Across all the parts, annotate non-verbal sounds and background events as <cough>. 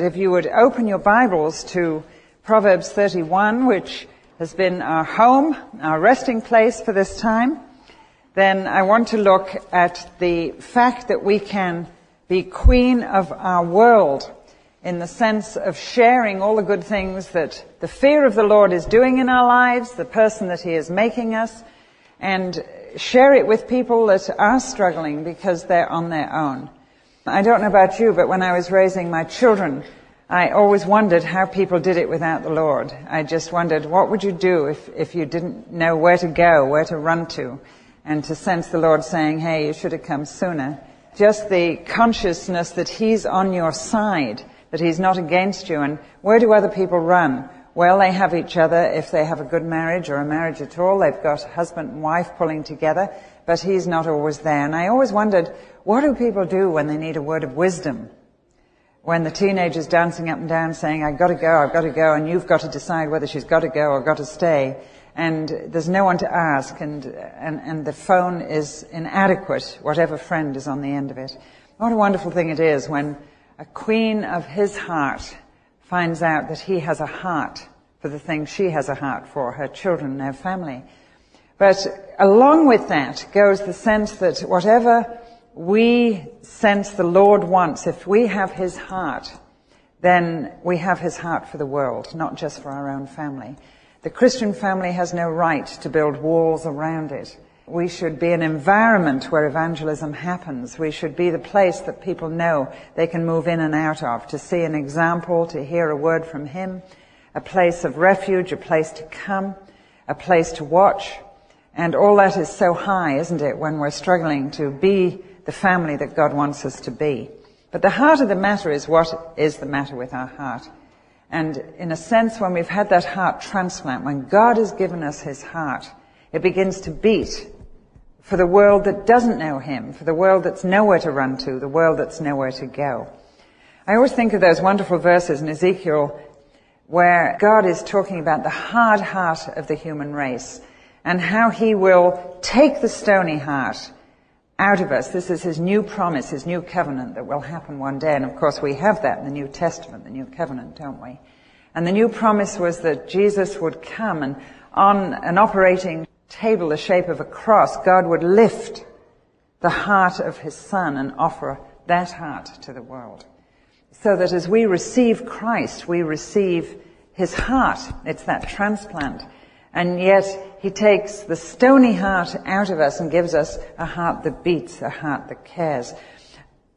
If you would open your Bibles to Proverbs 31, which has been our home, our resting place for this time, then I want to look at the fact that we can be queen of our world in the sense of sharing all the good things that the fear of the Lord is doing in our lives, the person that He is making us, and share it with people that are struggling because they're on their own. I don't know about you, but when I was raising my children, I always wondered how people did it without the Lord. I just wondered, what would you do if, if you didn't know where to go, where to run to, and to sense the Lord saying, hey, you should have come sooner. Just the consciousness that He's on your side, that He's not against you, and where do other people run? Well, they have each other if they have a good marriage or a marriage at all. They've got husband and wife pulling together, but He's not always there. And I always wondered, what do people do when they need a word of wisdom? When the teenager's dancing up and down saying, I've got to go, I've got to go, and you've got to decide whether she's got to go or got to stay, and there's no one to ask, and, and, and the phone is inadequate, whatever friend is on the end of it. What a wonderful thing it is when a queen of his heart finds out that he has a heart for the things she has a heart for, her children her family. But along with that goes the sense that whatever we sense the Lord wants, if we have His heart, then we have His heart for the world, not just for our own family. The Christian family has no right to build walls around it. We should be an environment where evangelism happens. We should be the place that people know they can move in and out of, to see an example, to hear a word from Him, a place of refuge, a place to come, a place to watch. And all that is so high, isn't it, when we're struggling to be the family that God wants us to be. But the heart of the matter is what is the matter with our heart. And in a sense, when we've had that heart transplant, when God has given us his heart, it begins to beat for the world that doesn't know him, for the world that's nowhere to run to, the world that's nowhere to go. I always think of those wonderful verses in Ezekiel where God is talking about the hard heart of the human race and how he will take the stony heart out of us. This is his new promise, his new covenant that will happen one day. And of course we have that in the New Testament, the new covenant, don't we? And the new promise was that Jesus would come and on an operating table the shape of a cross, God would lift the heart of his son and offer that heart to the world. So that as we receive Christ, we receive his heart. It's that transplant. And yet he takes the stony heart out of us and gives us a heart that beats, a heart that cares.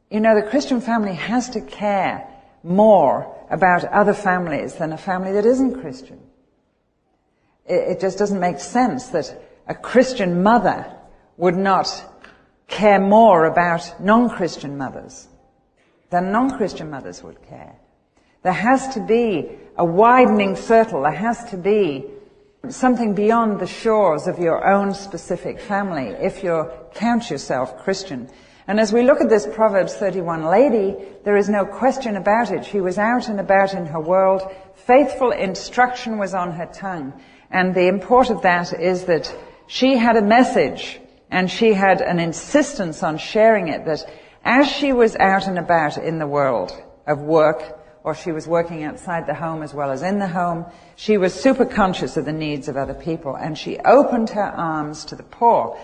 You know, the Christian family has to care more about other families than a family that isn't Christian. It, just doesn't make sense that a Christian mother would not care more about non-Christian mothers than non-Christian mothers would care. There has to be a widening circle. There has to be something beyond the shores of your own specific family if you count yourself Christian. And as we look at this Proverbs 31 lady, there is no question about it. She was out and about in her world. Faithful instruction was on her tongue. And the import of that is that she had a message and she had an insistence on sharing it that as she was out and about in the world of work, or she was working outside the home as well as in the home. She was super conscious of the needs of other people and she opened her arms to the poor.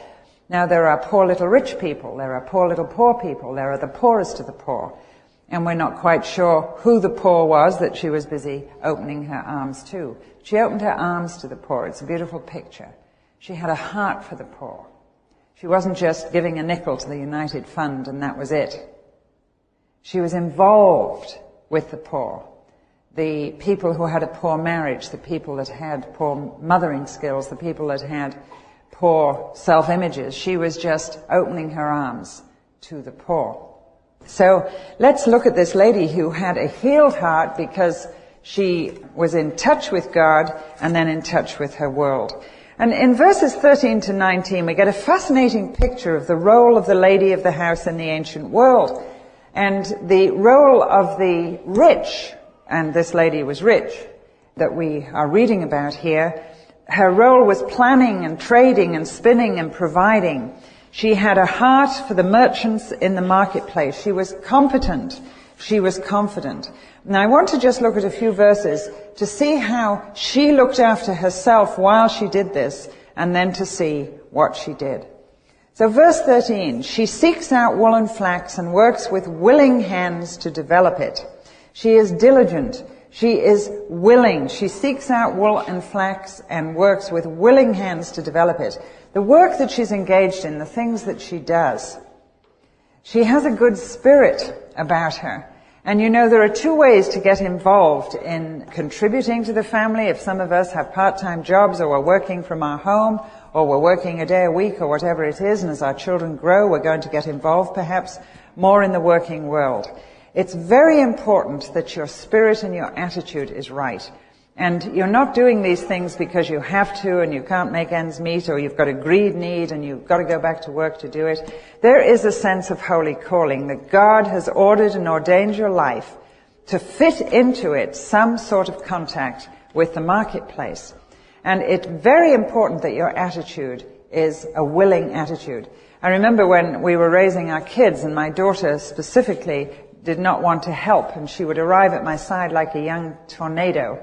Now there are poor little rich people, there are poor little poor people, there are the poorest of the poor. And we're not quite sure who the poor was that she was busy opening her arms to. She opened her arms to the poor. It's a beautiful picture. She had a heart for the poor. She wasn't just giving a nickel to the United Fund and that was it. She was involved with the poor. The people who had a poor marriage, the people that had poor mothering skills, the people that had poor self-images. She was just opening her arms to the poor. So let's look at this lady who had a healed heart because she was in touch with God and then in touch with her world. And in verses 13 to 19, we get a fascinating picture of the role of the lady of the house in the ancient world. And the role of the rich, and this lady was rich, that we are reading about here, her role was planning and trading and spinning and providing. She had a heart for the merchants in the marketplace. She was competent She was confident. Now I want to just look at a few verses to see how she looked after herself while she did this and then to see what she did. So verse 13, she seeks out wool and flax and works with willing hands to develop it. She is diligent. She is willing. She seeks out wool and flax and works with willing hands to develop it. The work that she's engaged in, the things that she does, she has a good spirit about her. And you know, there are two ways to get involved in contributing to the family. If some of us have part-time jobs or we're working from our home or we're working a day a week or whatever it is, and as our children grow, we're going to get involved perhaps more in the working world. It's very important that your spirit and your attitude is right. And you're not doing these things because you have to and you can't make ends meet or you've got a greed need and you've got to go back to work to do it. There is a sense of holy calling that God has ordered and ordained your life to fit into it some sort of contact with the marketplace. And it's very important that your attitude is a willing attitude. I remember when we were raising our kids and my daughter specifically did not want to help and she would arrive at my side like a young tornado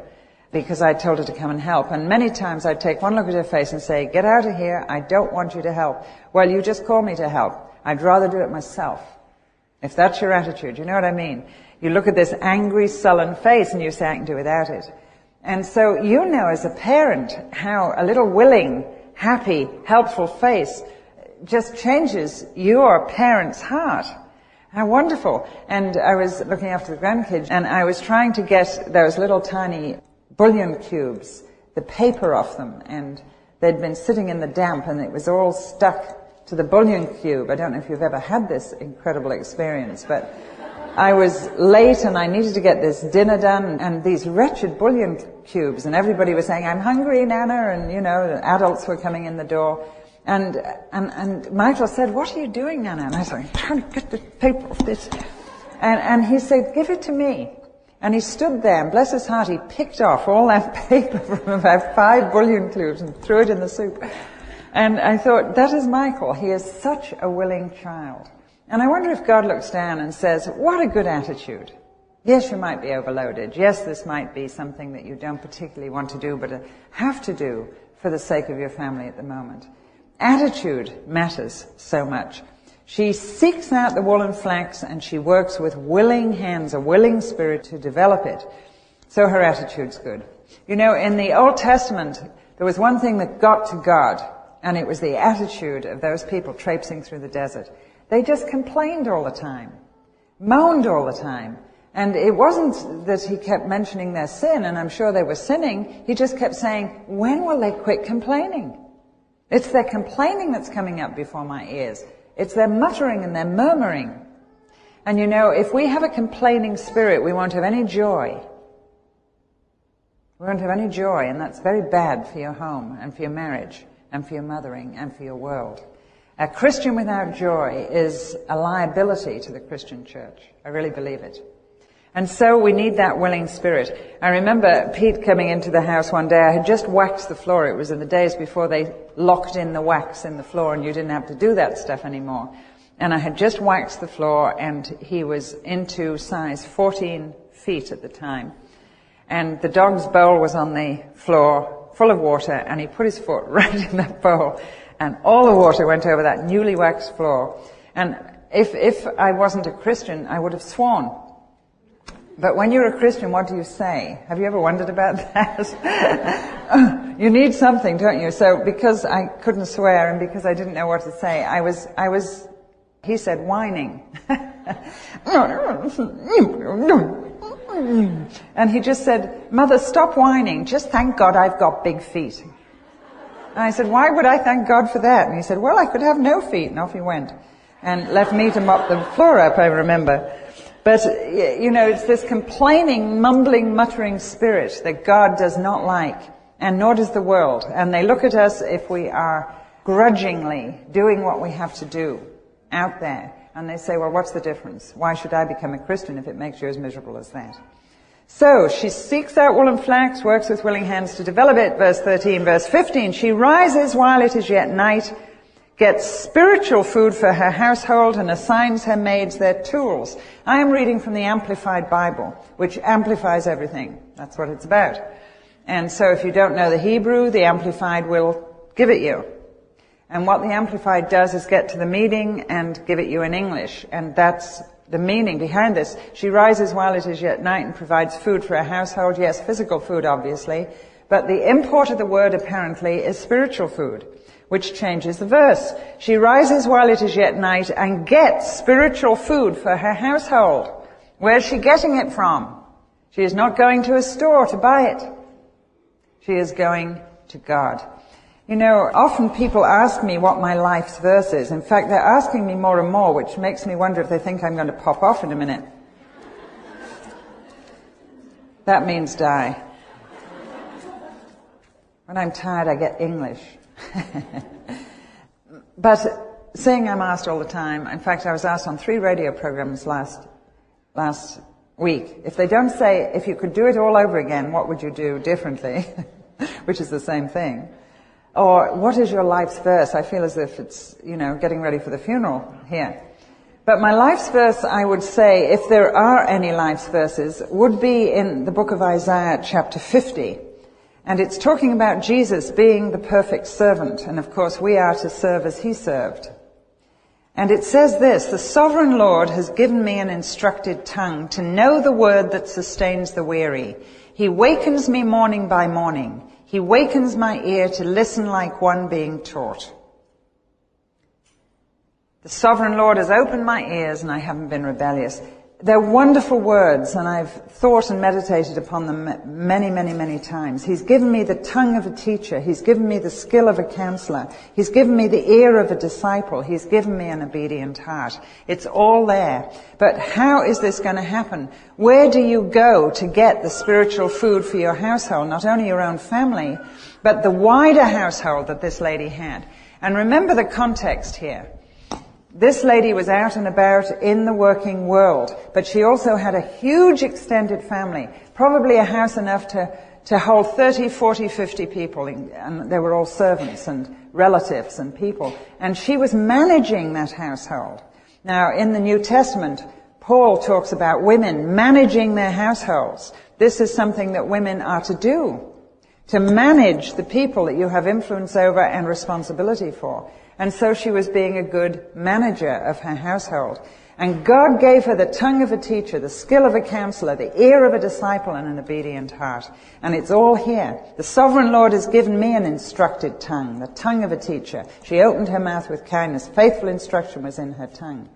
because I told her to come and help. And many times I'd take one look at her face and say, get out of here, I don't want you to help. Well, you just call me to help. I'd rather do it myself. If that's your attitude, you know what I mean? You look at this angry, sullen face and you say, I can do without it. And so you know as a parent how a little willing, happy, helpful face just changes your parent's heart. How wonderful. And I was looking after the grandkids and I was trying to get those little tiny bouillon cubes, the paper off them, and they'd been sitting in the damp and it was all stuck to the bouillon cube. I don't know if you've ever had this incredible experience, but I was late and I needed to get this dinner done and these wretched bouillon cubes and everybody was saying, I'm hungry, Nana, and you know, adults were coming in the door. And, and, and Michael said, what are you doing, Nana? And I said, I'm trying to get the paper off this. And, and he said, give it to me. And he stood there and bless his heart, he picked off all that <laughs> paper from about five bouillon cubes and threw it in the soup. And I thought, that is Michael. He is such a willing child. And I wonder if God looks down and says, what a good attitude. Yes, you might be overloaded. Yes, this might be something that you don't particularly want to do, but uh, have to do for the sake of your family at the moment. Attitude matters so much. She seeks out the wool and flax and she works with willing hands, a willing spirit to develop it. So her attitude's good. You know, in the Old Testament, there was one thing that got to God, and it was the attitude of those people traipsing through the desert. They just complained all the time, moaned all the time. And it wasn't that he kept mentioning their sin, and I'm sure they were sinning. He just kept saying, when will they quit complaining? It's their complaining that's coming up before my ears. It's their muttering and their murmuring. And you know, if we have a complaining spirit, we won't have any joy. We won't have any joy, and that's very bad for your home and for your marriage and for your mothering and for your world. A Christian without joy is a liability to the Christian church. I really believe it. And so we need that willing spirit. I remember Pete coming into the house one day. I had just waxed the floor. It was in the days before they locked in the wax in the floor and you didn't have to do that stuff anymore. And I had just waxed the floor and he was into size 14 feet at the time. And the dog's bowl was on the floor full of water and he put his foot <laughs> right in that bowl and all the water went over that newly waxed floor. And if, if I wasn't a Christian, I would have sworn. But when you're a Christian, what do you say? Have you ever wondered about <laughs> that? <laughs> you need something, don't you? So because I couldn't swear and because I didn't know what to say, I was, I was, he said, whining. <laughs> and he just said, Mother, stop whining. Just thank God I've got big feet. And I said, why would I thank God for that? And he said, well, I could have no feet. And off he went. And left me to mop the floor up, I remember. But, you know, it's this complaining, mumbling, muttering spirit that God does not like, and nor does the world. And they look at us if we are grudgingly doing what we have to do out there. And they say, well, what's the difference? Why should I become a Christian if it makes you as miserable as that? So she seeks out wool and flax, works with willing hands to develop it. Verse 13, verse 15. She rises while it is yet night, gets spiritual food for her household and assigns her maids their tools. I am reading from the Amplified Bible, which amplifies everything. That's what it's about. And so if you don't know the Hebrew, the Amplified will give it you. And what the Amplified does is get to the meaning and give it you in English. And that's the meaning behind this. She rises while it is yet night and provides food for her household. Yes, physical food, obviously. But the import of the word apparently is spiritual food which changes the verse. She rises while it is yet night and gets spiritual food for her household. Where's she getting it from? She is not going to a store to buy it. She is going to God. You know, often people ask me what my life's verse is. In fact, they're asking me more and more, which makes me wonder if they think I'm going to pop off in a minute. That means die. When I'm tired, I get English. <laughs> but saying I'm asked all the time, in fact, I was asked on three radio programs last, last week, if they don't say, if you could do it all over again, what would you do differently? <laughs> Which is the same thing. Or, what is your life's verse? I feel as if it's, you know, getting ready for the funeral here. But my life's verse, I would say, if there are any life's verses, would be in the book of Isaiah chapter 50. And it's talking about Jesus being the perfect servant. And of course, we are to serve as he served. And it says this, the sovereign Lord has given me an instructed tongue to know the word that sustains the weary. He wakens me morning by morning. He wakens my ear to listen like one being taught. The sovereign Lord has opened my ears and I haven't been rebellious. They're wonderful words, and I've thought and meditated upon them many, many, many times. He's given me the tongue of a teacher. He's given me the skill of a counselor. He's given me the ear of a disciple. He's given me an obedient heart. It's all there. But how is this going to happen? Where do you go to get the spiritual food for your household? Not only your own family, but the wider household that this lady had. And remember the context here. This lady was out and about in the working world, but she also had a huge extended family, probably a house enough to, to hold 30, 40, 50 people, and they were all servants and relatives and people. And she was managing that household. Now, in the New Testament, Paul talks about women managing their households. This is something that women are to do. To manage the people that you have influence over and responsibility for. And so she was being a good manager of her household. And God gave her the tongue of a teacher, the skill of a counselor, the ear of a disciple, and an obedient heart. And it's all here. The sovereign Lord has given me an instructed tongue, the tongue of a teacher. She opened her mouth with kindness. Faithful instruction was in her tongue.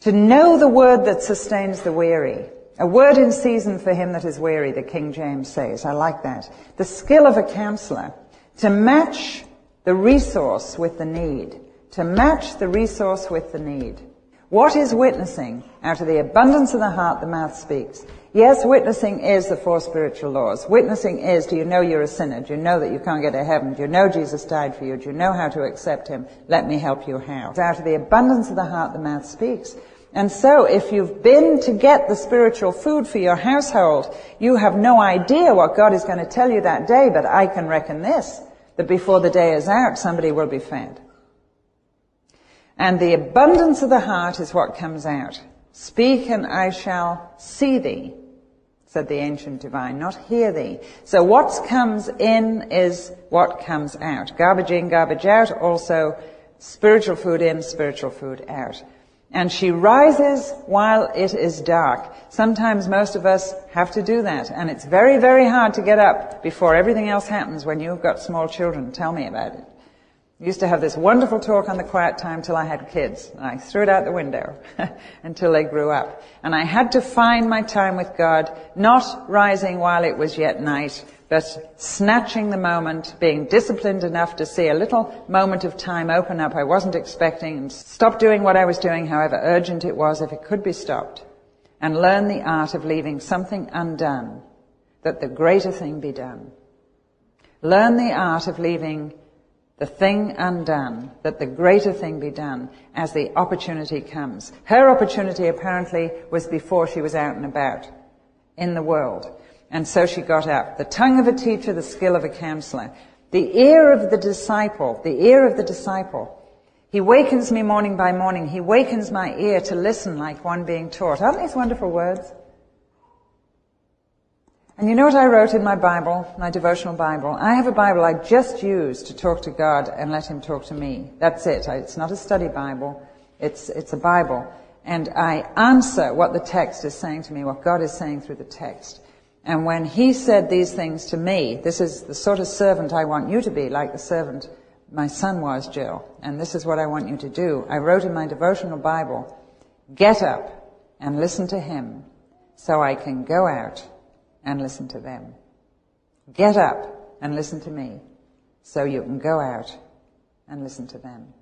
To know the word that sustains the weary. A word in season for him that is weary, the King James says. I like that. The skill of a counselor. To match the resource with the need, to match the resource with the need. What is witnessing? Out of the abundance of the heart, the mouth speaks. Yes, witnessing is the four spiritual laws. Witnessing is, do you know you're a sinner? Do you know that you can't get to heaven? Do you know Jesus died for you? Do you know how to accept Him? Let me help you how. Out of the abundance of the heart, the mouth speaks. And so, if you've been to get the spiritual food for your household, you have no idea what God is going to tell you that day, but I can reckon this that before the day is out, somebody will be fed. And the abundance of the heart is what comes out. Speak and I shall see thee, said the ancient divine, not hear thee. So what comes in is what comes out. Garbage in, garbage out, also spiritual food in, spiritual food out. And she rises while it is dark. Sometimes most of us have to do that. And it's very, very hard to get up before everything else happens when you've got small children. Tell me about it. Used to have this wonderful talk on the quiet time till I had kids. And I threw it out the window <laughs> until they grew up. And I had to find my time with God, not rising while it was yet night, but snatching the moment, being disciplined enough to see a little moment of time open up I wasn't expecting and stop doing what I was doing, however urgent it was, if it could be stopped, and learn the art of leaving something undone, that the greater thing be done. Learn the art of leaving the thing undone, that the greater thing be done as the opportunity comes. Her opportunity apparently was before she was out and about in the world. And so she got up. The tongue of a teacher, the skill of a counselor. The ear of the disciple, the ear of the disciple. He wakens me morning by morning. He wakens my ear to listen like one being taught. Aren't these wonderful words? And you know what I wrote in my Bible, my devotional Bible? I have a Bible I just use to talk to God and let Him talk to me. That's it. It's not a study Bible. It's, it's a Bible. And I answer what the text is saying to me, what God is saying through the text. And when He said these things to me, this is the sort of servant I want you to be, like the servant my son was, Jill. And this is what I want you to do. I wrote in my devotional Bible, get up and listen to Him so I can go out and listen to them. Get up and listen to me so you can go out and listen to them.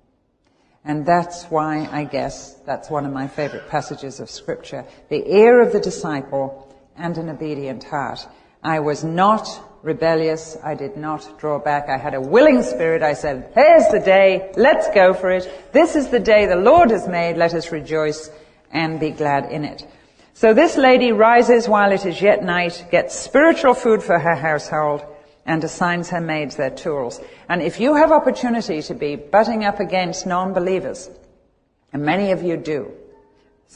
And that's why I guess that's one of my favorite passages of scripture. The ear of the disciple and an obedient heart. I was not rebellious. I did not draw back. I had a willing spirit. I said, here's the day. Let's go for it. This is the day the Lord has made. Let us rejoice and be glad in it. So this lady rises while it is yet night, gets spiritual food for her household, and assigns her maids their tools. And if you have opportunity to be butting up against non-believers, and many of you do,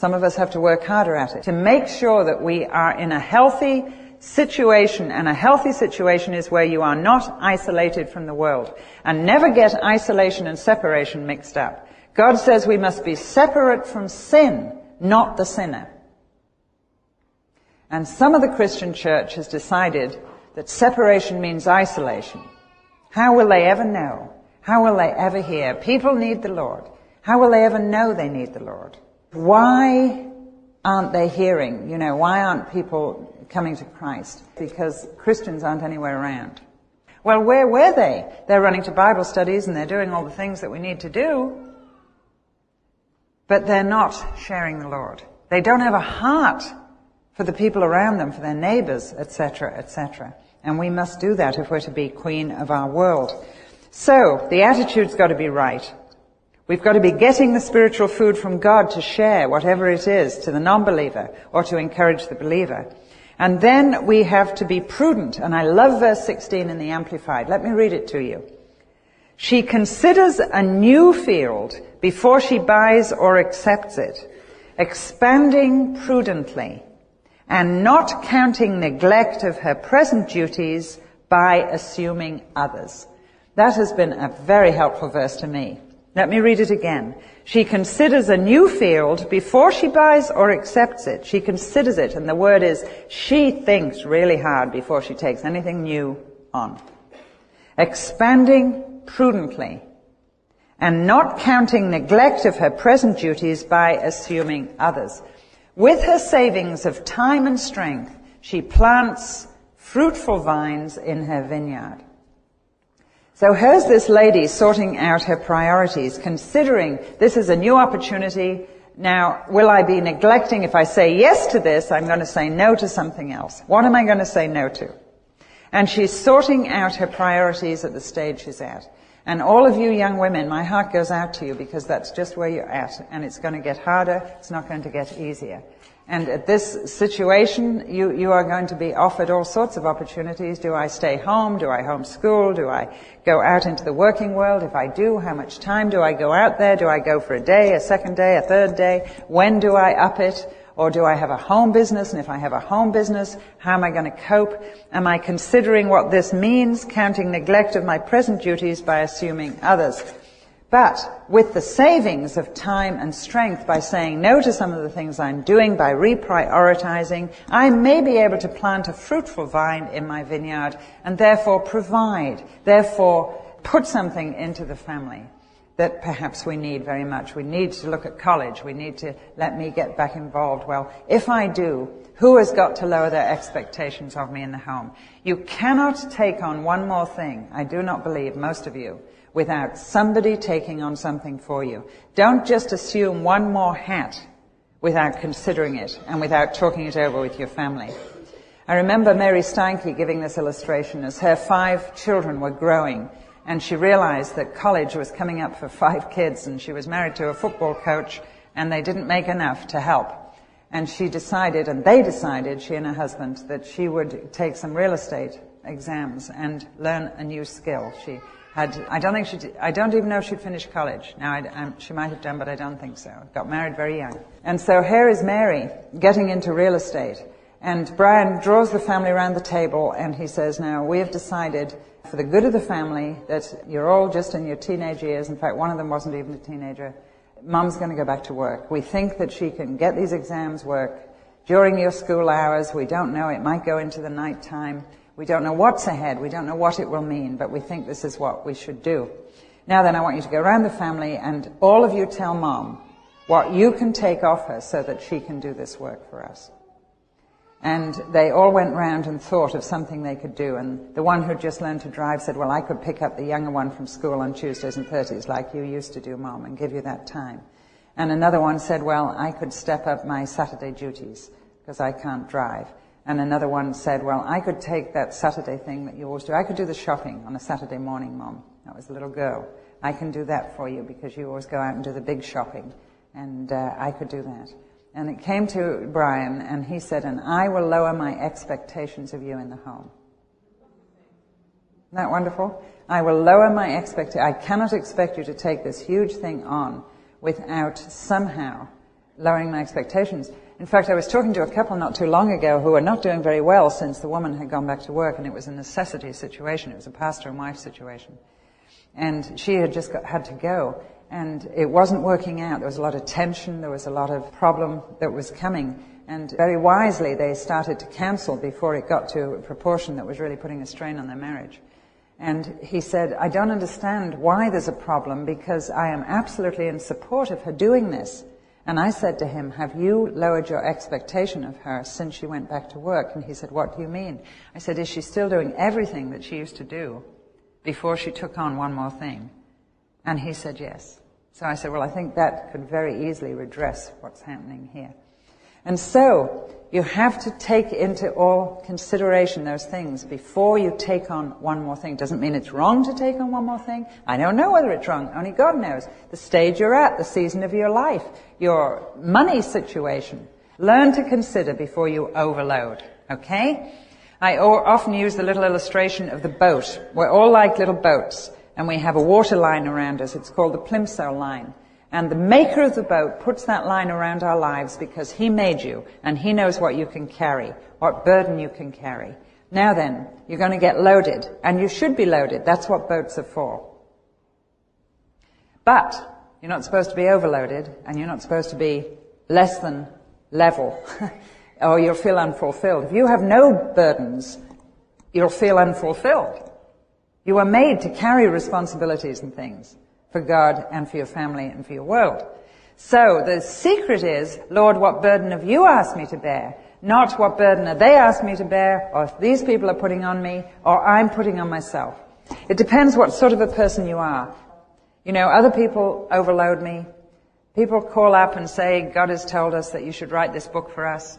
some of us have to work harder at it, to make sure that we are in a healthy situation, and a healthy situation is where you are not isolated from the world. And never get isolation and separation mixed up. God says we must be separate from sin, not the sinner. And some of the Christian church has decided that separation means isolation. How will they ever know? How will they ever hear? People need the Lord. How will they ever know they need the Lord? Why aren't they hearing? You know, why aren't people coming to Christ? Because Christians aren't anywhere around. Well, where were they? They're running to Bible studies and they're doing all the things that we need to do. But they're not sharing the Lord. They don't have a heart for the people around them, for their neighbors, etc., etc. And we must do that if we're to be queen of our world. So, the attitude's got to be right. We've got to be getting the spiritual food from God to share, whatever it is, to the non-believer or to encourage the believer. And then we have to be prudent. And I love verse 16 in the Amplified. Let me read it to you. She considers a new field before she buys or accepts it, expanding prudently and not counting neglect of her present duties by assuming others. That has been a very helpful verse to me. Let me read it again. She considers a new field before she buys or accepts it. She considers it, and the word is she thinks really hard before she takes anything new on. Expanding prudently and not counting neglect of her present duties by assuming others. With her savings of time and strength, she plants fruitful vines in her vineyard. So here's this lady sorting out her priorities, considering this is a new opportunity. Now, will I be neglecting if I say yes to this, I'm going to say no to something else. What am I going to say no to? And she's sorting out her priorities at the stage she's at. And all of you young women, my heart goes out to you because that's just where you're at. And it's going to get harder. It's not going to get easier. And at this situation, you, you are going to be offered all sorts of opportunities. Do I stay home? Do I homeschool? Do I go out into the working world? If I do, how much time do I go out there? Do I go for a day, a second day, a third day? When do I up it? Or do I have a home business? And if I have a home business, how am I going to cope? Am I considering what this means, counting neglect of my present duties by assuming others? But with the savings of time and strength by saying no to some of the things I'm doing, by reprioritizing, I may be able to plant a fruitful vine in my vineyard and therefore provide, therefore put something into the family that perhaps we need very much. We need to look at college. We need to let me get back involved. Well, if I do, who has got to lower their expectations of me in the home? You cannot take on one more thing. I do not believe, most of you, without somebody taking on something for you. Don't just assume one more hat without considering it and without talking it over with your family. I remember Mary Steinke giving this illustration as her five children were growing and she realized that college was coming up for five kids and she was married to a football coach and they didn't make enough to help. And she decided, and they decided, she and her husband, that she would take some real estate exams and learn a new skill. She had, I don't think she, did, I don't even know if she'd finished college. Now, I, um, she might have done, but I don't think so. Got married very young. And so here is Mary getting into real estate. And Brian draws the family around the table and he says, now, we have decided for the good of the family that you're all just in your teenage years. In fact, one of them wasn't even a teenager. Mom's going to go back to work. We think that she can get these exams work during your school hours. We don't know. It might go into the night time. We don't know what's ahead. We don't know what it will mean, but we think this is what we should do. Now then, I want you to go around the family and all of you tell mom what you can take off her so that she can do this work for us. And they all went round and thought of something they could do. And the one who just learned to drive said, well, I could pick up the younger one from school on Tuesdays and Thursdays like you used to do, Mom, and give you that time. And another one said, well, I could step up my Saturday duties because I can't drive. And another one said, well, I could take that Saturday thing that you always do. I could do the shopping on a Saturday morning, Mom. That was a little girl. I can do that for you because you always go out and do the big shopping. And uh, I could do that. And it came to Brian and he said, and I will lower my expectations of you in the home. Isn't that wonderful? I will lower my expectations. I cannot expect you to take this huge thing on without somehow lowering my expectations. In fact, I was talking to a couple not too long ago who were not doing very well since the woman had gone back to work, and it was a necessity situation. It was a pastor and wife situation. And she had just got, had to go, and it wasn't working out. There was a lot of tension, there was a lot of problem that was coming. And very wisely, they started to cancel before it got to a proportion that was really putting a strain on their marriage. And he said, I don't understand why there's a problem because I am absolutely in support of her doing this. And I said to him, have you lowered your expectation of her since she went back to work? And he said, what do you mean? I said, is she still doing everything that she used to do before she took on one more thing? And he said, yes. So I said, well, I think that could very easily redress what's happening here. And so, you have to take into all consideration those things before you take on one more thing. Doesn't mean it's wrong to take on one more thing. I don't know whether it's wrong. Only God knows. The stage you're at, the season of your life, your money situation. Learn to consider before you overload. Okay? I often use the little illustration of the boat. We're all like little boats, and we have a water line around us. It's called the Plimsoll line. And the maker of the boat puts that line around our lives because he made you and he knows what you can carry, what burden you can carry. Now then, you're going to get loaded and you should be loaded. That's what boats are for. But you're not supposed to be overloaded and you're not supposed to be less than level <laughs> or you'll feel unfulfilled. If you have no burdens, you'll feel unfulfilled. You are made to carry responsibilities and things for God and for your family and for your world. So the secret is, Lord, what burden have you asked me to bear? Not what burden are they asked me to bear, or these people are putting on me, or I'm putting on myself. It depends what sort of a person you are. You know, other people overload me. People call up and say, God has told us that you should write this book for us.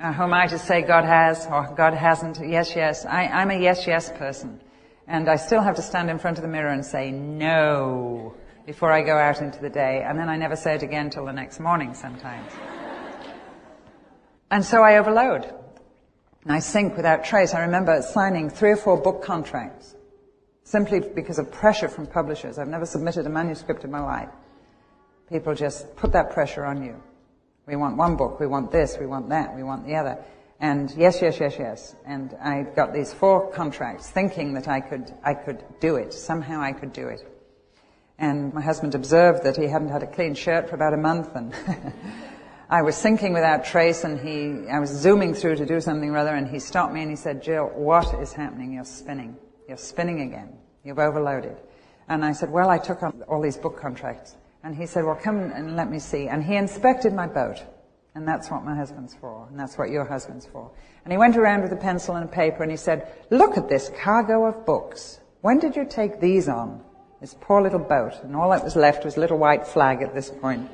Uh, who am I to say God has or God hasn't? Yes, yes. I, I'm a yes, yes person. And I still have to stand in front of the mirror and say no before I go out into the day. And then I never say it again till the next morning sometimes. and so I overload. And I sink without trace. I remember signing three or four book contracts simply because of pressure from publishers. I've never submitted a manuscript in my life. People just put that pressure on you. We want one book, we want this, we want that, we want the other. And yes, yes, yes, yes. And I got these four contracts thinking that I could, I could do it. Somehow I could do it. And my husband observed that he hadn't had a clean shirt for about a month and <laughs> I was sinking without trace and he, I was zooming through to do something rather and he stopped me and he said, Jill, what is happening? You're spinning. You're spinning again. You've overloaded. And I said, well, I took on all these book contracts. And he said, well, come and let me see. And he inspected my boat. And that's what my husband's for, and that's what your husband's for. And he went around with a pencil and a paper and he said, look at this cargo of books. When did you take these on? This poor little boat. And all that was left was a little white flag at this point.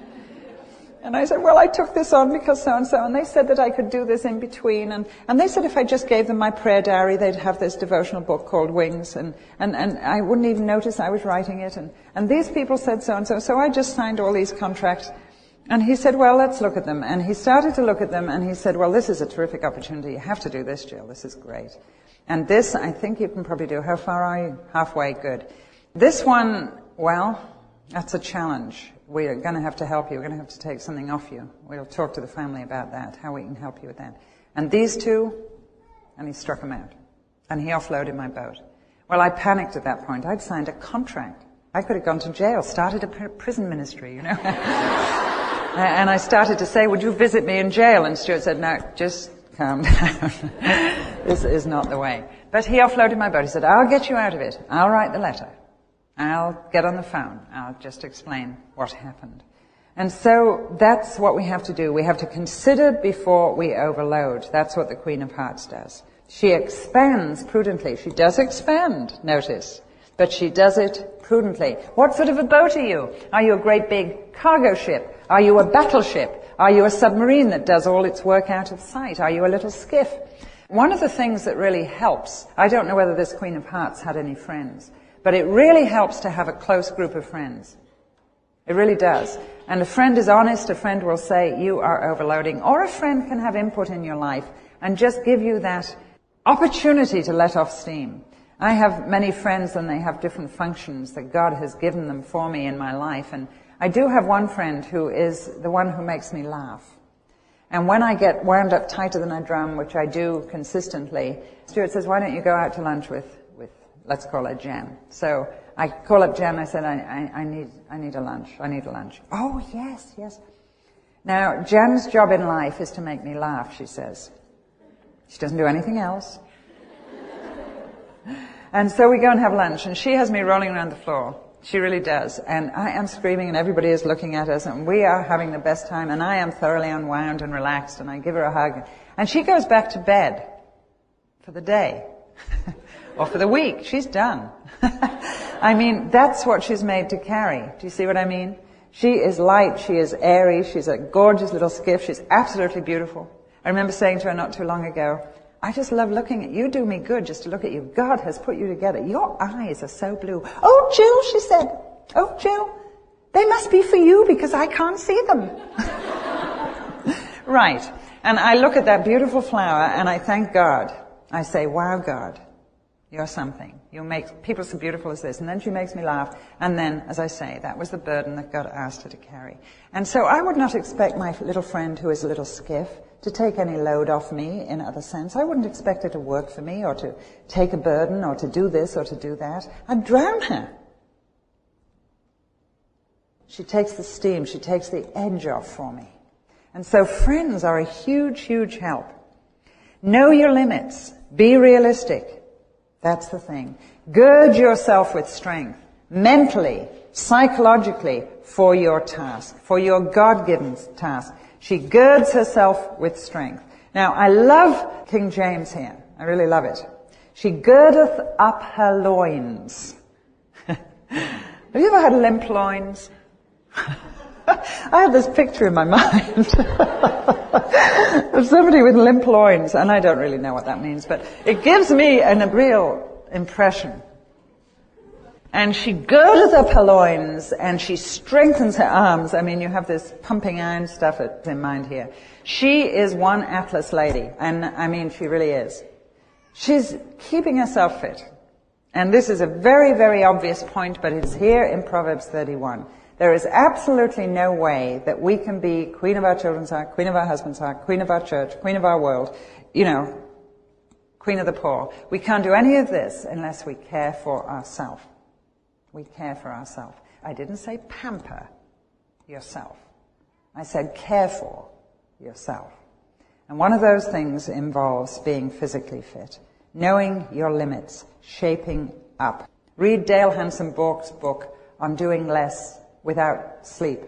And I said, well, I took this on because so and so. And they said that I could do this in between. And, and they said if I just gave them my prayer diary, they'd have this devotional book called Wings. And, and, and I wouldn't even notice I was writing it. And, and these people said so and so. So I just signed all these contracts. And he said, well, let's look at them. And he started to look at them and he said, well, this is a terrific opportunity. You have to do this, Jill. This is great. And this, I think you can probably do. How far are you? Halfway. Good. This one, well, that's a challenge. We're going to have to help you. We're going to have to take something off you. We'll talk to the family about that, how we can help you with that. And these two, and he struck them out. And he offloaded my boat. Well, I panicked at that point. I'd signed a contract. I could have gone to jail, started a prison ministry, you know. <laughs> and I started to say, would you visit me in jail? And Stuart said, no, just calm <laughs> down. this is not the way. But he offloaded my boat. He said, I'll get you out of it. I'll write the letter. I'll get on the phone. I'll just explain what happened. And so that's what we have to do. We have to consider before we overload. That's what the Queen of Hearts does. She expands prudently. She does expand, notice, but she does it prudently. What sort of a boat are you? Are you a great big cargo ship? Are you a battleship? Are you a submarine that does all its work out of sight? Are you a little skiff? One of the things that really helps, I don't know whether this Queen of Hearts had any friends, but it really helps to have a close group of friends. It really does. And a friend is honest, a friend will say, you are overloading. Or a friend can have input in your life and just give you that opportunity to let off steam. I have many friends and they have different functions that God has given them for me in my life. And I do have one friend who is the one who makes me laugh. And when I get wound up tighter than a drum, which I do consistently, Stuart says, why don't you go out to lunch with, with let's call her Jen. So I call up Jen, I said, I, I, I need, I need a lunch. I need a lunch. Oh, yes, yes. Now, Jen's job in life is to make me laugh, she says. She doesn't do anything else. <laughs> and so we go and have lunch, and she has me rolling around the floor. She really does. And I am screaming, and everybody is looking at us, and we are having the best time, and I am thoroughly unwound and relaxed, and I give her a hug. And she goes back to bed for the day. <laughs> or for the week. She's done. <laughs> I mean, that's what she's made to carry. Do you see what I mean? She is light, she is airy, she's a gorgeous little skiff, she's absolutely beautiful. I remember saying to her not too long ago, I just love looking at you. Do me good just to look at you. God has put you together. Your eyes are so blue. Oh, Jill, she said. Oh, Jill, they must be for you because I can't see them. <laughs> right. And I look at that beautiful flower and I thank God. I say, wow, God, you're something. You make people so beautiful as this. And then she makes me laugh. And then, as I say, that was the burden that God asked her to carry. And so I would not expect my little friend who is a little skiff to take any load off me in other sense. I wouldn't expect her to work for me or to take a burden or to do this or to do that. I'd drown her. She takes the steam. She takes the edge off for me. And so friends are a huge, huge help. Know your limits. Be realistic. That's the thing. Gird yourself with strength, mentally, psychologically, for your task, for your God-given task. She girds herself with strength. Now, I love King James here. I really love it. She girdeth up her loins. <laughs> have you ever had limp loins? <laughs> I have this picture in my <laughs> mind of somebody with limp loins, and I don't really know what that means, but it gives me an, a real impression. And she girdeth up her loins and she strengthens her arms. I mean, you have this pumping iron stuff in mind here. She is one Atlas lady, and I mean, she really is. She's keeping herself fit. And this is a very, very obvious point, but it's here in Proverbs 31. There is absolutely no way that we can be queen of our children's heart, queen of our husband's heart, queen of our church, queen of our world, you know, queen of the poor. We can't do any of this unless we care for ourselves. We care for ourselves. I didn't say pamper yourself. I said care for yourself. And one of those things involves being physically fit, knowing your limits, shaping up. Read Dale Hanson Bourke's book on doing less without sleep.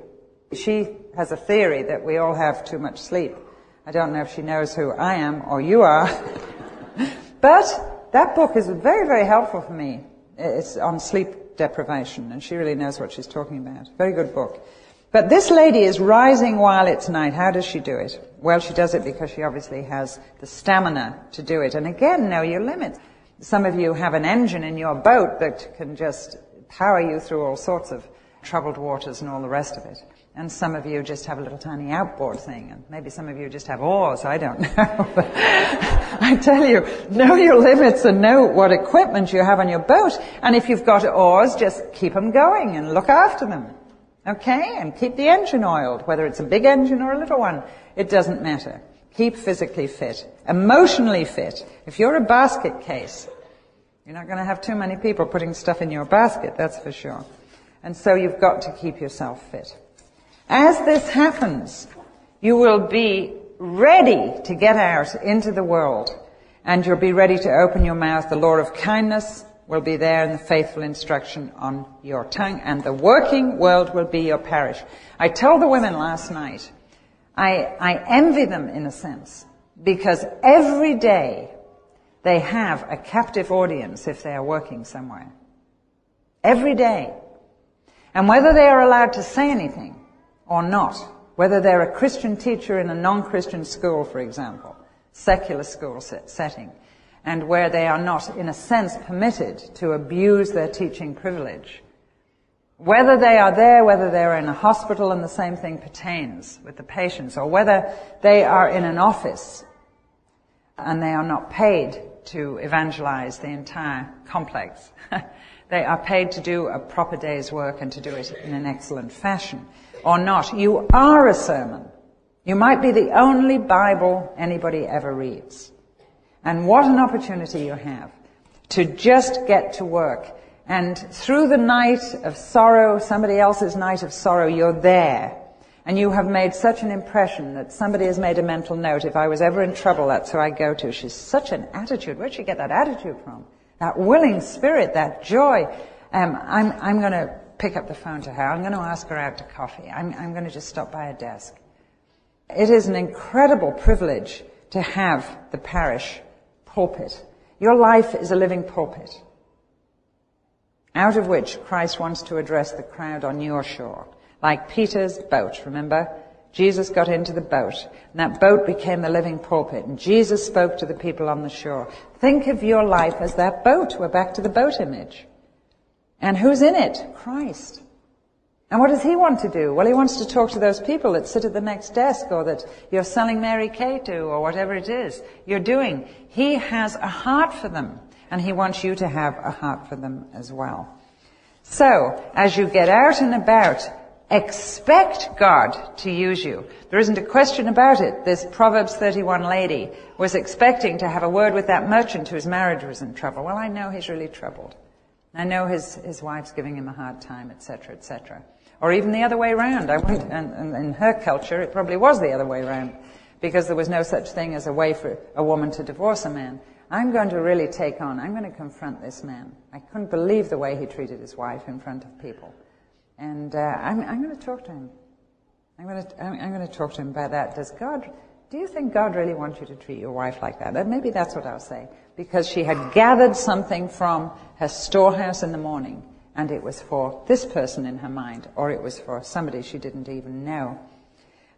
She has a theory that we all have too much sleep. I don't know if she knows who I am or you are. <laughs> but that book is very, very helpful for me. It's on sleep deprivation, and she really knows what she's talking about. Very good book. But this lady is rising while it's night. How does she do it? Well, she does it because she obviously has the stamina to do it. And again, know your limits. Some of you have an engine in your boat that can just power you through all sorts of troubled waters and all the rest of it. And some of you just have a little tiny outboard thing, and maybe some of you just have oars, I don't <laughs> know. I tell you, know your limits and know what equipment you have on your boat. And if you've got oars, just keep them going and look after them. Okay? And keep the engine oiled, whether it's a big engine or a little one. It doesn't matter. Keep physically fit. Emotionally fit. If you're a basket case, you're not going to have too many people putting stuff in your basket, that's for sure. And so you've got to keep yourself fit. As this happens, you will be ready to get out into the world and you'll be ready to open your mouth. The law of kindness will be there and the faithful instruction on your tongue and the working world will be your parish. I told the women last night, I, I envy them in a sense because every day they have a captive audience if they are working somewhere. Every day. And whether they are allowed to say anything or not, whether they're a Christian teacher in a non-Christian school, for example, secular school set, setting, and where they are not, in a sense, permitted to abuse their teaching privilege, whether they are there, whether they're in a hospital and the same thing pertains with the patients, or whether they are in an office and they are not paid to evangelize the entire complex. <laughs> they are paid to do a proper day's work and to do it in an excellent fashion or not. You are a sermon. You might be the only Bible anybody ever reads. And what an opportunity you have to just get to work. And through the night of sorrow, somebody else's night of sorrow, you're there. And you have made such an impression that somebody has made a mental note. If I was ever in trouble, that's who I go to. She's such an attitude. Where'd she get that attitude from? That willing spirit, that joy. Um, I'm, I'm going to pick up the phone to her. I'm going to ask her out to coffee. I'm, I'm going to just stop by a desk. It is an incredible privilege to have the parish pulpit. Your life is a living pulpit out of which Christ wants to address the crowd on your shore. Like Peter's boat, remember? Jesus got into the boat, and that boat became the living pulpit, and Jesus spoke to the people on the shore. Think of your life as that boat. We're back to the boat image. And who's in it? Christ. And what does he want to do? Well, he wants to talk to those people that sit at the next desk or that you're selling Mary Kay to or whatever it is you're doing. He has a heart for them and he wants you to have a heart for them as well. So, as you get out and about, expect God to use you. There isn't a question about it. This Proverbs 31 lady was expecting to have a word with that merchant whose marriage was in trouble. Well, I know he's really troubled. I know his, his wife's giving him a hard time, etc., etc. Or even the other way around. I went, and, and in her culture, it probably was the other way around, because there was no such thing as a way for a woman to divorce a man. I'm going to really take on, I'm going to confront this man. I couldn't believe the way he treated his wife in front of people. And uh, I'm, I'm going to talk to him. I'm going to, I'm, I'm going to talk to him about that. Does God, do you think God really wants you to treat your wife like that? Maybe that's what I'll say because she had gathered something from her storehouse in the morning, and it was for this person in her mind, or it was for somebody she didn't even know.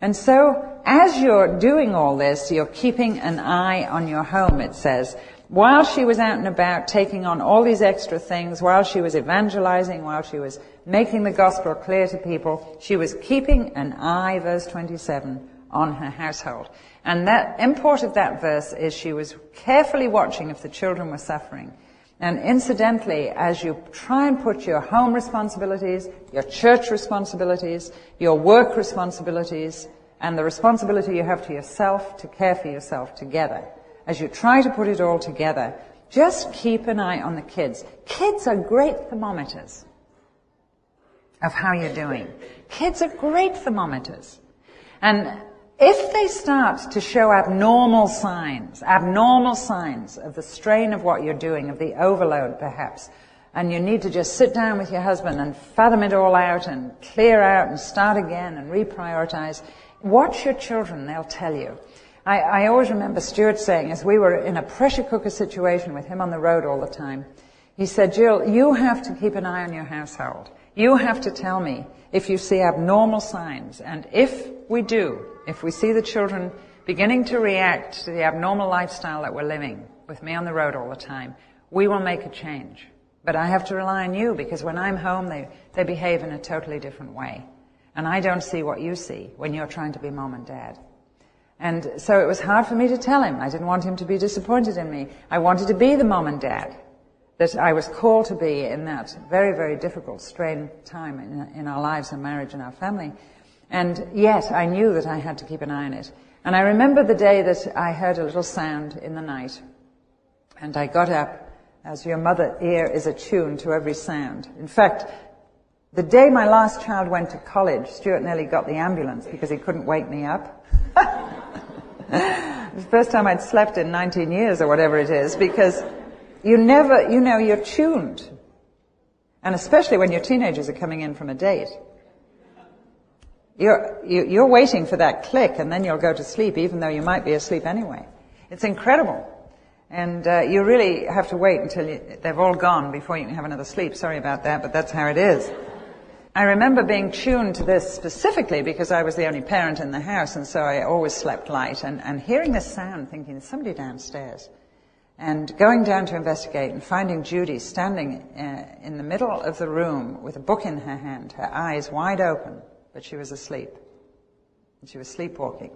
And so, as you're doing all this, you're keeping an eye on your home, it says. While she was out and about taking on all these extra things, while she was evangelizing, while she was making the gospel clear to people, she was keeping an eye, verse 27, on her household. And that import of that verse is she was carefully watching if the children were suffering. And incidentally, as you try and put your home responsibilities, your church responsibilities, your work responsibilities, and the responsibility you have to yourself to care for yourself together, as you try to put it all together, just keep an eye on the kids. Kids are great thermometers of how you're doing. Kids are great thermometers. And if they start to show abnormal signs, abnormal signs of the strain of what you're doing, of the overload perhaps, and you need to just sit down with your husband and fathom it all out and clear out and start again and reprioritize, watch your children, they'll tell you. I, I always remember Stuart saying, as we were in a pressure cooker situation with him on the road all the time, he said, Jill, you have to keep an eye on your household. You have to tell me if you see abnormal signs. And if we do, if we see the children beginning to react to the abnormal lifestyle that we're living with me on the road all the time, we will make a change. But I have to rely on you because when I'm home, they, they behave in a totally different way. And I don't see what you see when you're trying to be mom and dad. And so it was hard for me to tell him. I didn't want him to be disappointed in me. I wanted to be the mom and dad that I was called to be in that very, very difficult, strained time in, in our lives and marriage and our family. And yet I knew that I had to keep an eye on it. And I remember the day that I heard a little sound in the night. And I got up, as your mother ear is attuned to every sound. In fact, the day my last child went to college, Stuart nearly got the ambulance because he couldn't wake me up. <laughs> the first time I'd slept in 19 years or whatever it is because you never, you know, you're tuned. And especially when your teenagers are coming in from a date. You're, you, are you are waiting for that click and then you'll go to sleep even though you might be asleep anyway. It's incredible. And uh, you really have to wait until you, they've all gone before you can have another sleep. Sorry about that, but that's how it is. I remember being tuned to this specifically because I was the only parent in the house and so I always slept light and, and hearing this sound thinking there's somebody downstairs and going down to investigate and finding Judy standing uh, in the middle of the room with a book in her hand, her eyes wide open, but she was asleep. And she was sleepwalking.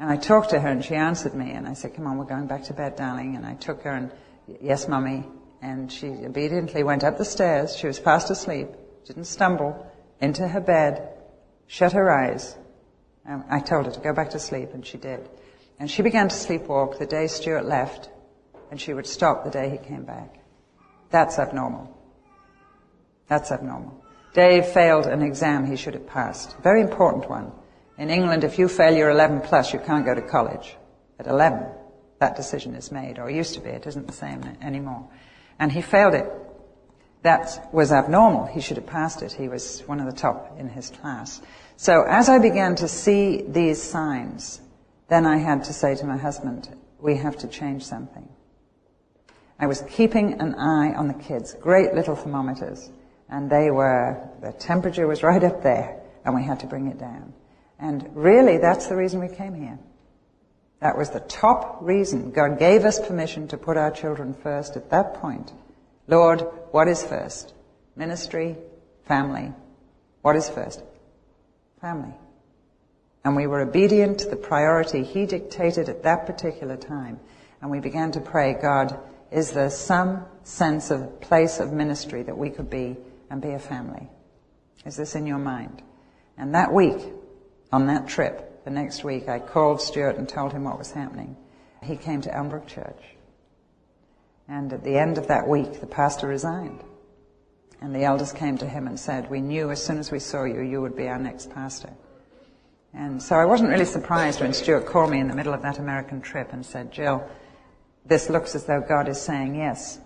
And I talked to her and she answered me and I said, come on, we're going back to bed, darling. And I took her and, yes, mummy. And she obediently went up the stairs. She was fast asleep, didn't stumble, into her bed, shut her eyes. Um, I told her to go back to sleep and she did. And she began to sleepwalk the day Stuart left and she would stop the day he came back. That's abnormal. That's abnormal. Dave failed an exam he should have passed. Very important one. In England, if you fail your 11 plus, you can't go to college. At 11, that decision is made, or used to be. It isn't the same anymore. And he failed it. That was abnormal. He should have passed it. He was one of the top in his class. So as I began to see these signs, then I had to say to my husband, we have to change something. I was keeping an eye on the kids, great little thermometers, and they were, the temperature was right up there, and we had to bring it down. And really, that's the reason we came here. That was the top reason. God gave us permission to put our children first at that point. Lord, what is first? Ministry, family. What is first? Family. And we were obedient to the priority He dictated at that particular time. And we began to pray, God, is there some sense of place of ministry that we could be and be a family? Is this in your mind? And that week, on that trip, the next week, I called Stuart and told him what was happening. He came to Elmbrook Church. And at the end of that week, the pastor resigned. And the elders came to him and said, we knew as soon as we saw you, you would be our next pastor. And so I wasn't really surprised when Stuart called me in the middle of that American trip and said, Jill, this looks as though God is saying, yes,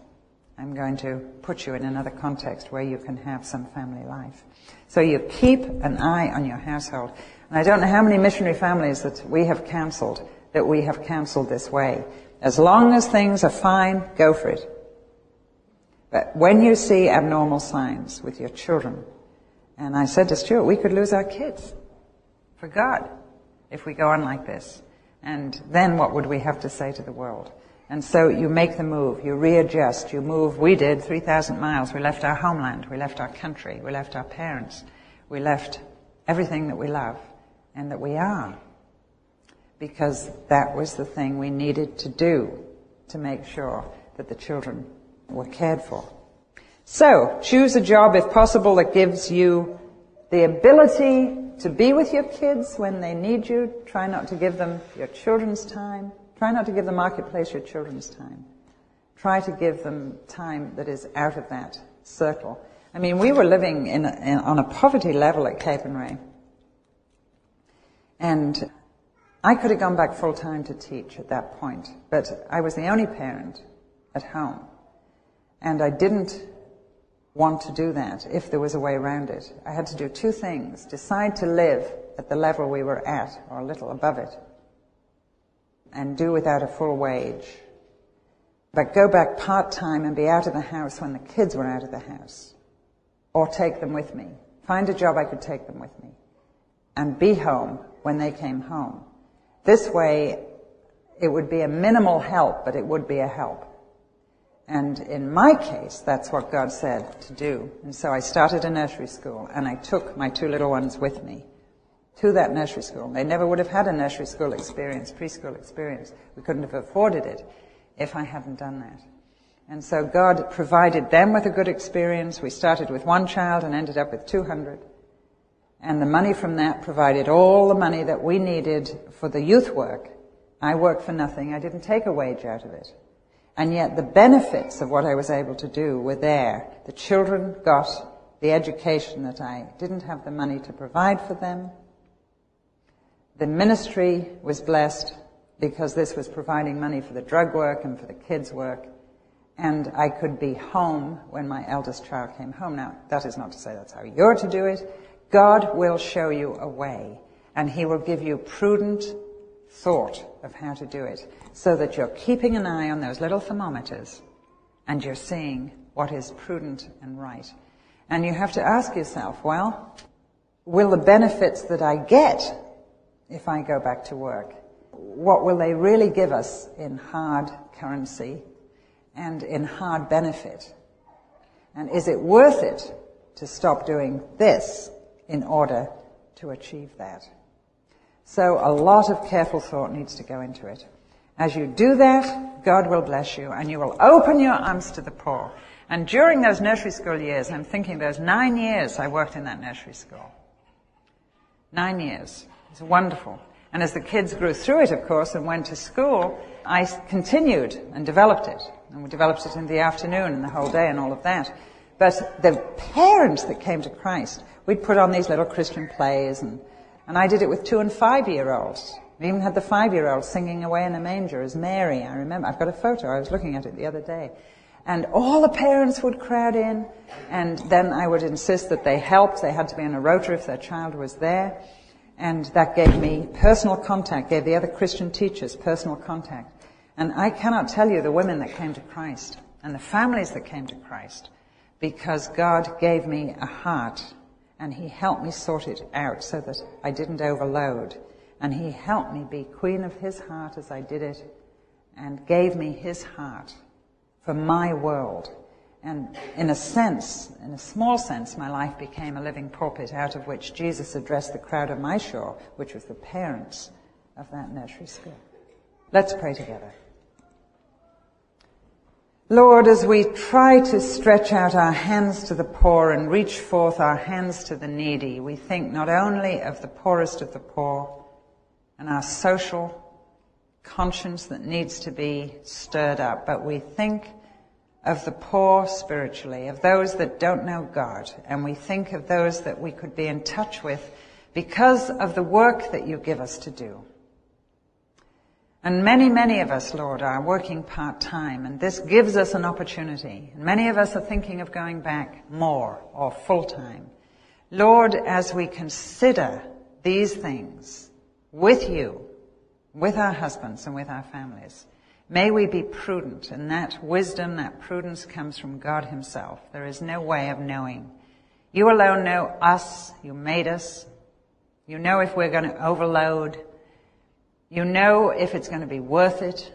I'm going to put you in another context where you can have some family life. So you keep an eye on your household. And I don't know how many missionary families that we have counseled that we have counseled this way. As long as things are fine, go for it. But when you see abnormal signs with your children, and I said to Stuart, we could lose our kids for God if we go on like this. And then what would we have to say to the world? And so you make the move, you readjust, you move. We did 3,000 miles. We left our homeland, we left our country, we left our parents, we left everything that we love and that we are. Because that was the thing we needed to do to make sure that the children were cared for. So, choose a job if possible that gives you the ability to be with your kids when they need you. Try not to give them your children's time. Try not to give the marketplace your children's time. Try to give them time that is out of that circle. I mean, we were living in, in on a poverty level at Capernwray. And I could have gone back full time to teach at that point, but I was the only parent at home. And I didn't want to do that if there was a way around it. I had to do two things. Decide to live at the level we were at, or a little above it, and do without a full wage. But go back part-time and be out of the house when the kids were out of the house. Or take them with me. Find a job I could take them with me. And be home when they came home. This way, it would be a minimal help, but it would be a help. And in my case, that's what God said to do. And so I started a nursery school and I took my two little ones with me to that nursery school. They never would have had a nursery school experience, preschool experience. We couldn't have afforded it if I hadn't done that. And so God provided them with a good experience. We started with one child and ended up with 200. And the money from that provided all the money that we needed for the youth work. I worked for nothing. I didn't take a wage out of it. And yet the benefits of what I was able to do were there. The children got the education that I didn't have the money to provide for them. The ministry was blessed because this was providing money for the drug work and for the kids' work. And I could be home when my eldest child came home. Now, that is not to say that's how you're to do it. God will show you a way, and He will give you prudent thought of how to do it, so that you're keeping an eye on those little thermometers, and you're seeing what is prudent and right. And you have to ask yourself, well, will the benefits that I get if I go back to work, what will they really give us in hard currency and in hard benefit? And is it worth it to stop doing this in order to achieve that? So a lot of careful thought needs to go into it. As you do that, God will bless you and you will open your arms to the poor. And during those nursery school years, I'm thinking those nine years I worked in that nursery school. Nine years. It's wonderful. And as the kids grew through it, of course, and went to school, I continued and developed it. And we developed it in the afternoon and the whole day and all of that. But the parents that came to Christ, we'd put on these little Christian plays and, and I did it with two and five year olds. We even had the five year old singing away in a manger as Mary. I remember, I've got a photo, I was looking at it the other day. And all the parents would crowd in, and then I would insist that they helped. They had to be in a rota if their child was there. And that gave me personal contact, gave the other Christian teachers personal contact. And I cannot tell you the women that came to Christ and the families that came to Christ because God gave me a heart and He helped me sort it out so that I didn't overload. And He helped me be queen of His heart as I did it and gave me His heart for my world and in a sense, in a small sense, my life became a living pulpit out of which Jesus addressed the crowd of my shore, which was the parents of that nursery school. Let's pray together. Lord, as we try to stretch out our hands to the poor and reach forth our hands to the needy, we think not only of the poorest of the poor and our social conscience that needs to be stirred up, but we think of the poor spiritually, of those that don't know God, and we think of those that we could be in touch with because of the work that you give us to do. And many, many of us, Lord, are working part-time, and this gives us an opportunity. And many of us are thinking of going back more or full-time. Lord, as we consider these things with you, with our husbands and with our families, May we be prudent, and that wisdom, that prudence comes from God Himself. There is no way of knowing. You alone know us. You made us. You know if we're going to overload. You know if it's going to be worth it.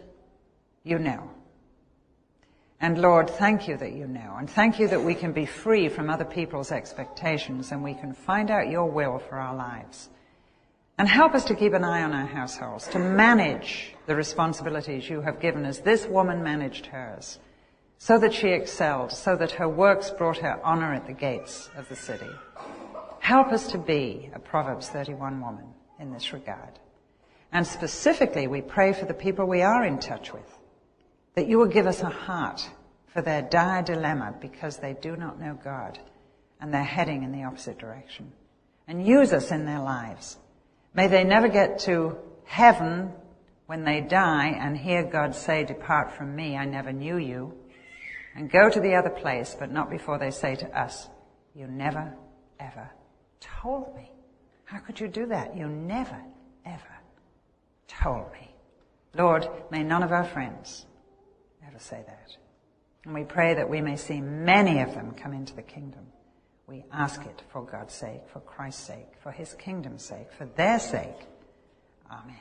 You know. And Lord, thank you that you know. And thank you that we can be free from other people's expectations and we can find out your will for our lives. And help us to keep an eye on our households, to manage the responsibilities you have given us. This woman managed hers so that she excelled, so that her works brought her honor at the gates of the city. Help us to be a Proverbs 31 woman in this regard. And specifically, we pray for the people we are in touch with, that you will give us a heart for their dire dilemma because they do not know God and they're heading in the opposite direction. And use us in their lives May they never get to heaven when they die and hear God say, depart from me, I never knew you, and go to the other place, but not before they say to us, you never, ever told me. How could you do that? You never, ever told me. Lord, may none of our friends ever say that. And we pray that we may see many of them come into the kingdom. We ask it for God's sake, for Christ's sake, for His kingdom's sake, for their sake. Amen.